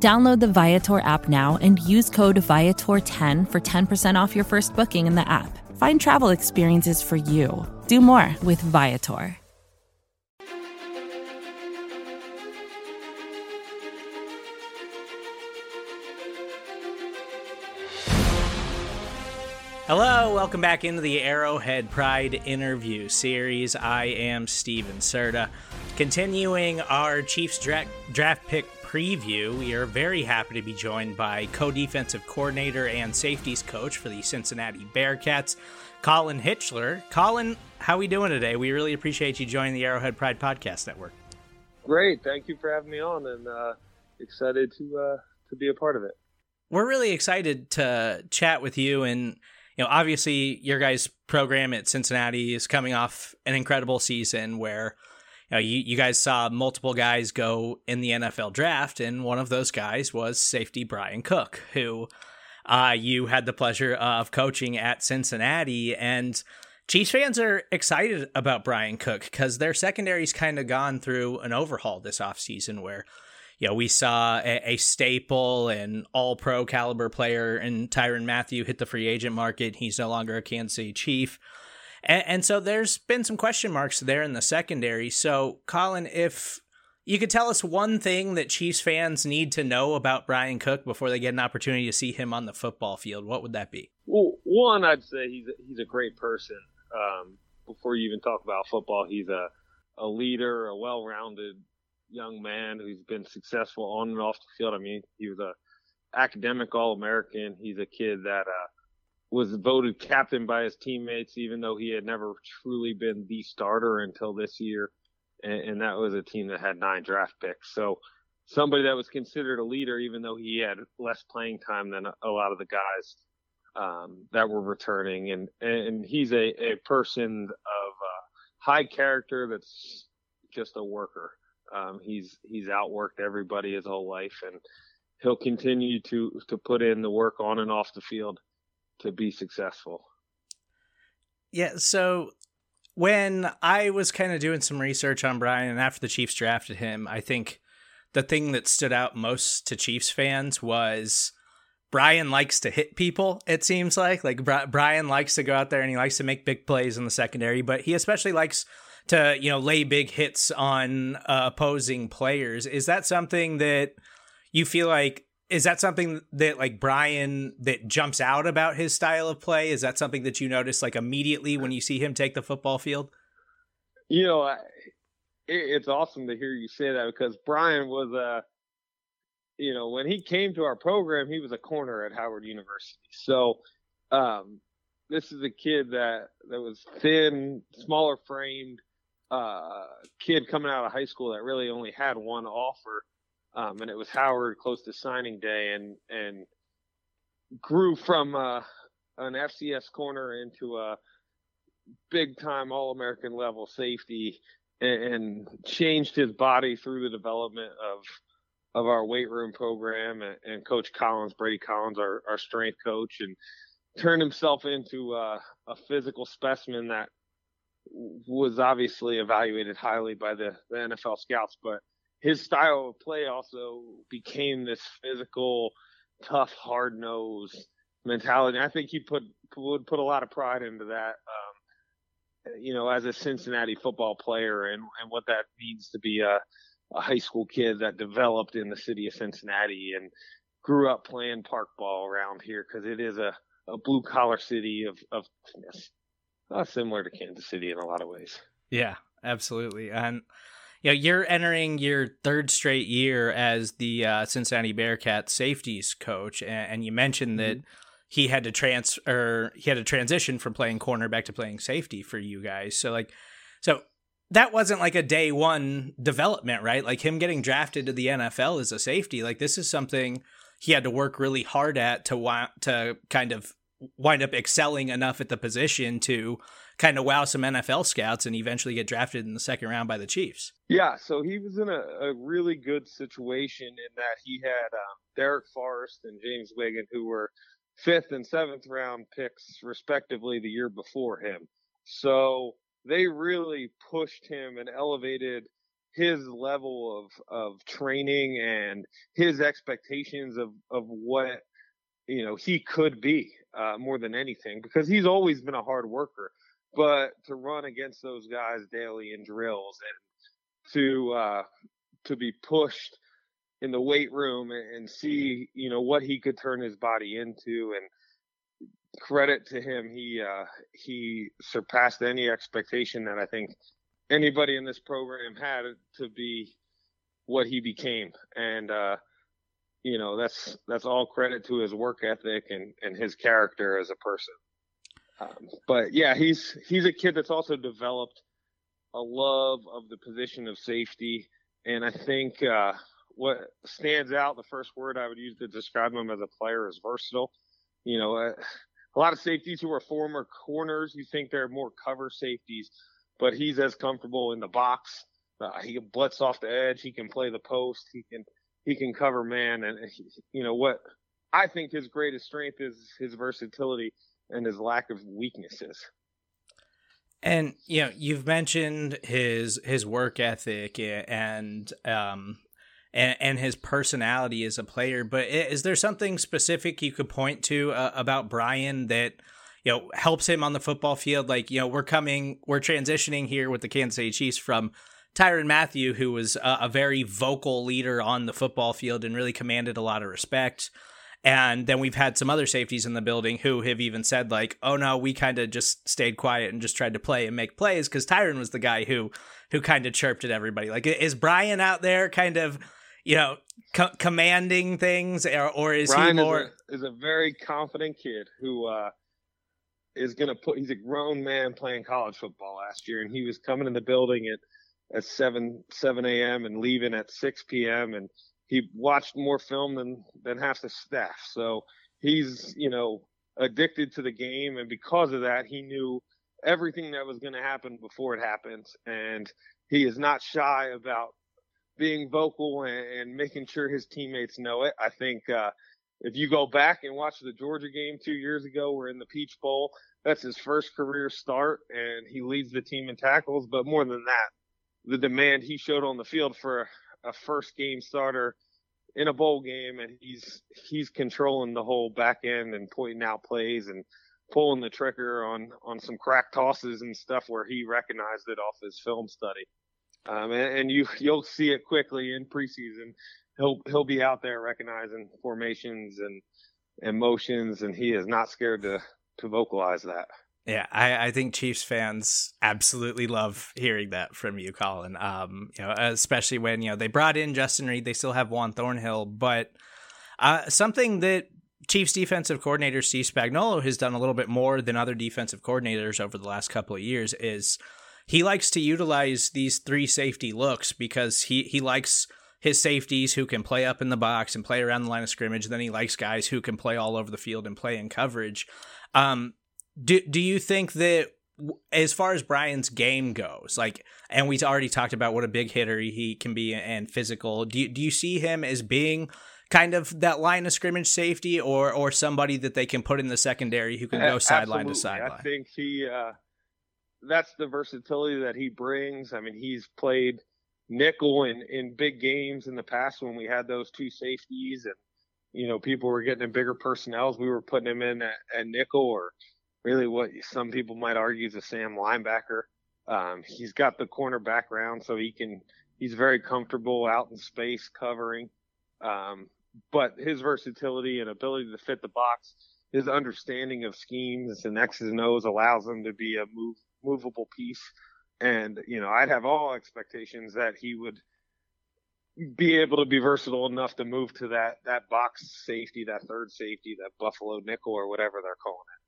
Download the Viator app now and use code Viator10 for 10% off your first booking in the app. Find travel experiences for you. Do more with Viator. Hello, welcome back into the Arrowhead Pride interview series. I am Stephen Serda. Continuing our Chiefs dra- draft pick preview, we are very happy to be joined by co defensive coordinator and safeties coach for the Cincinnati Bearcats, Colin Hitschler. Colin, how are we doing today? We really appreciate you joining the Arrowhead Pride Podcast Network. Great. Thank you for having me on and uh, excited to, uh, to be a part of it. We're really excited to chat with you and you know, obviously your guys' program at Cincinnati is coming off an incredible season where you, you, you guys saw multiple guys go in the NFL draft, and one of those guys was safety Bryan Cook, who uh, you had the pleasure of coaching at Cincinnati. And Chiefs fans are excited about Bryan Cook because their secondary's kind of gone through an overhaul this offseason where you know, we saw a, a staple and all pro caliber player and Tyrann Mathieu hit the free agent market. He's no longer a Kansas City Chief. And, and so there's been some question marks there in the secondary. So, Colin, if you could tell us one thing that Chiefs fans need to know about Bryan Cook before they get an opportunity to see him on the football field, what would that be? Well, one, I'd say he's a, he's a great person. Um, before you even talk about football, he's a a leader, a well-rounded young man who's been successful on and off the field. I mean, he was a academic All American. He's a kid that uh, was voted captain by his teammates, even though he had never truly been the starter until this year. And, and that was a team that had nine draft picks. So somebody that was considered a leader, even though he had less playing time than a lot of the guys um, that were returning. And and he's a, a person of uh, high character that's just a worker. Um, he's he's outworked everybody his whole life, and he'll continue to to put in the work on and off the field to be successful. Yeah. So when I was kind of doing some research on Bryan and after the Chiefs drafted him, I think the thing that stood out most to Chiefs fans was. Bryan likes to hit people, it seems like. Like Bryan likes to go out there and he likes to make big plays in the secondary, but he especially likes to you know lay big hits on uh, opposing players. Is that something that you feel like? Is that something that like Bryan that jumps out about his style of play? Is that something that you notice like immediately when you see him take the football field? You know, I, it's awesome to hear you say that because Bryan was a, you know, when he came to our program, he was a corner at Howard University. So, um, this is a kid that that was thin, smaller framed, uh, kid coming out of high school that really only had one offer, um, and it was Howard close to signing day, and and grew from uh, an FCS corner into a big time All American level safety, and, and, changed his body through the development of of our weight room program, and, and Coach Collins, Brady Collins, our, our strength coach, and turned himself into uh, a physical specimen that was obviously evaluated highly by the, the NFL scouts, but his style of play also became this physical, tough, hard nosed mentality. I think he put would put a lot of pride into that. Um, you know, as a Cincinnati football player, and and what that means to be a, a high school kid that developed in the city of Cincinnati and grew up playing park ball around here because it is a, a blue collar city of of uh, similar to Kansas City in a lot of ways. Yeah, absolutely. And you know, you're entering your third straight year as the uh, Cincinnati Bearcats safeties coach, and, and you mentioned mm-hmm. that he had to transfer, he had to transition from playing cornerback to playing safety for you guys. So like, so that wasn't like a day one development, right? Like him getting drafted to the NFL as a safety, like this is something he had to work really hard at to want to kind of wind up excelling enough at the position to kind of wow some NFL scouts and eventually get drafted in the second round by the Chiefs. Yeah, so he was in a, a really good situation in that he had um, Darrick Forrest and James Wiggin, who were fifth and seventh round picks, respectively, the year before him. So they really pushed him and elevated his level of, of training and his expectations of, of what you know he could be uh, more than anything because he's always been a hard worker but to run against those guys daily in drills and to uh, to be pushed in the weight room and see you know what he could turn his body into and credit to him he uh, he surpassed any expectation that I think anybody in this program had to be what he became and uh, you know that's that's all credit to his work ethic and and his character as a person um, but yeah he's he's a kid that's also developed a love of the position of safety. And i think uh, what stands out the first word i would use to describe him as a player is versatile. You know uh, a lot of safeties who are former corners you think they're more cover safeties but he's as comfortable in the box. Uh, he can blitz off the edge he can play the post he can he can cover man. And, you know, what I think his greatest strength is his versatility and his lack of weaknesses. And you know, you've mentioned his his work ethic and um and and his personality as a player, but is there something specific you could point to uh, about Bryan that you know helps him on the football field? Like you know, we're coming, we're transitioning here with the Kansas City Chiefs from Tyrann Mathieu, who was a, a, very vocal leader on the football field and really commanded a lot of respect. And then we've had some other safeties in the building who have even said, like, oh no, we kind of just stayed quiet and just tried to play and make plays because Tyrann was the guy who who kind of chirped at everybody. Like, is Bryan out there kind of, you know, co- commanding things, or, or is Bryan he more? Is a, is a very confident kid who uh, is going to put. He's a grown man playing college football last year, and he was coming in the building at at 7 7 a.m. and leaving at 6 p.m. and he watched more film than than half the staff. So he's you know addicted to the game, and because of that, he knew everything that was going to happen before it happened, and he is not shy about being vocal and, and making sure his teammates know it. I think. Uh, if you go back and watch the Georgia game two years ago, we're in the Peach Bowl. That's his first career start, and he leads the team in tackles. But more than that, the demand he showed on the field for a first game starter in a bowl game, and he's he's controlling the whole back end and pointing out plays and pulling the trigger on on some crack tosses and stuff where he recognized it off his film study. Um, and, and you you'll see it quickly in preseason. He'll he'll be out there recognizing formations and and motions, and he is not scared to to vocalize that. Yeah, I, I think Chiefs fans absolutely love hearing that from you, Colin. Um, you know, especially when you know they brought in Justin Reid, they still have Juan Thornhill, but uh, something that Chiefs defensive coordinator Steve Spagnuolo has done a little bit more than other defensive coordinators over the last couple of years is he likes to utilize these three safety looks because he he likes his safeties who can play up in the box and play around the line of scrimmage. Then he likes guys who can play all over the field and play in coverage. Um, do do you think that as far as Bryan's game goes, like, and we already talked about what a big hitter he can be and physical. Do you, do you see him as being kind of that line of scrimmage safety, or or somebody that they can put in the secondary who can go sideline to sideline? I think he uh, that's the versatility that he brings. I mean, he's played nickel in in big games in the past when we had those two safeties, and you know people were getting in bigger personnels. We were putting him in at, at nickel or really what some people might argue is a Sam linebacker. Um, he's got the corner background, so he can. He's very comfortable out in space covering. Um, but his versatility and ability to fit the box, his understanding of schemes and X's and O's allows him to be a move, movable piece. And you know, I'd have all expectations that he would be able to be versatile enough to move to that that box safety, that third safety, that Buffalo nickel or whatever they're calling it.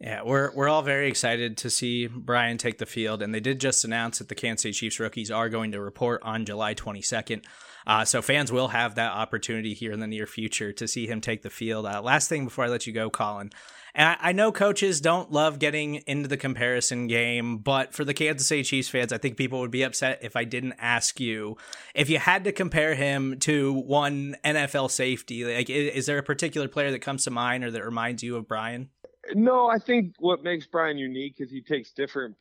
Yeah, we're we're all very excited to see Bryan take the field, and they did just announce that the Kansas City Chiefs rookies are going to report on July 22nd. Uh, so fans will have that opportunity here in the near future to see him take the field. Uh, last thing before I let you go, Colin, and I, I, know coaches don't love getting into the comparison game, but for the Kansas City Chiefs fans, I think people would be upset if I didn't ask you if you had to compare him to one NFL safety. Like, is, is there a particular player that comes to mind or that reminds you of Bryan? No, I think what makes Bryan unique is he takes different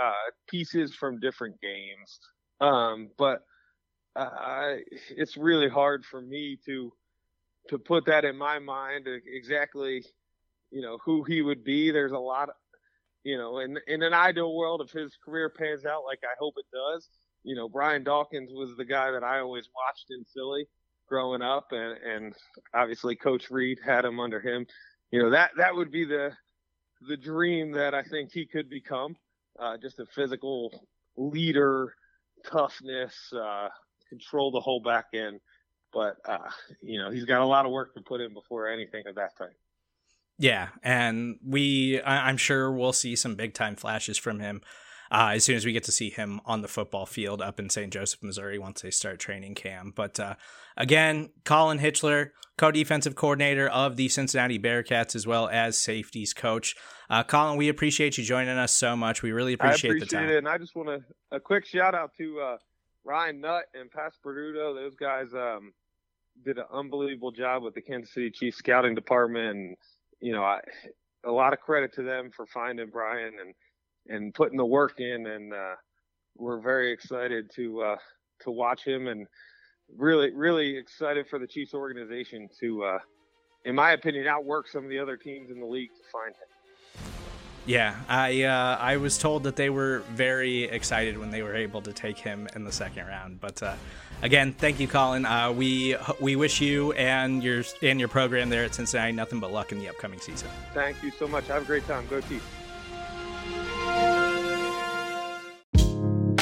uh, pieces from different games. Um, but uh, it's really hard for me to to put that in my mind exactly you know who he would be. There's a lot, of, you know, in in an ideal world, if his career pans out like I hope it does, you know, Brian Dawkins was the guy that I always watched in Philly growing up, and and obviously Coach Reid had him under him. You know that that would be the the dream that I think he could become. Uh, just a physical leader, toughness, uh, control the whole back end. But uh, you know he's got a lot of work to put in before anything of that type. Yeah, and we, I, am sure we'll see some big time flashes from him uh, as soon as we get to see him on the football field up in St. Joseph, Missouri, once they start training camp. But uh, again, Colin Hitschler, co defensive coordinator of the Cincinnati Bearcats, as well as safeties coach. Uh, Colin, we appreciate you joining us so much. We really appreciate, appreciate the time. It, and I just want to a quick shout out to uh, Ryan Nutt and Pat Sperduto. Those guys um, did an unbelievable job with the Kansas City Chiefs scouting department. And, you know, I, a lot of credit to them for finding Bryan and and putting the work in. And uh, we're very excited to uh, to watch him and really really excited for the Chiefs organization to, uh, in my opinion, outwork some of the other teams in the league to find him. Yeah, I uh, I was told that they were very excited when they were able to take him in the second round. But uh, again, thank you, Colin. Uh, we we wish you and your and your program there at Cincinnati nothing but luck in the upcoming season. Thank you so much. Have a great time. Go Chiefs.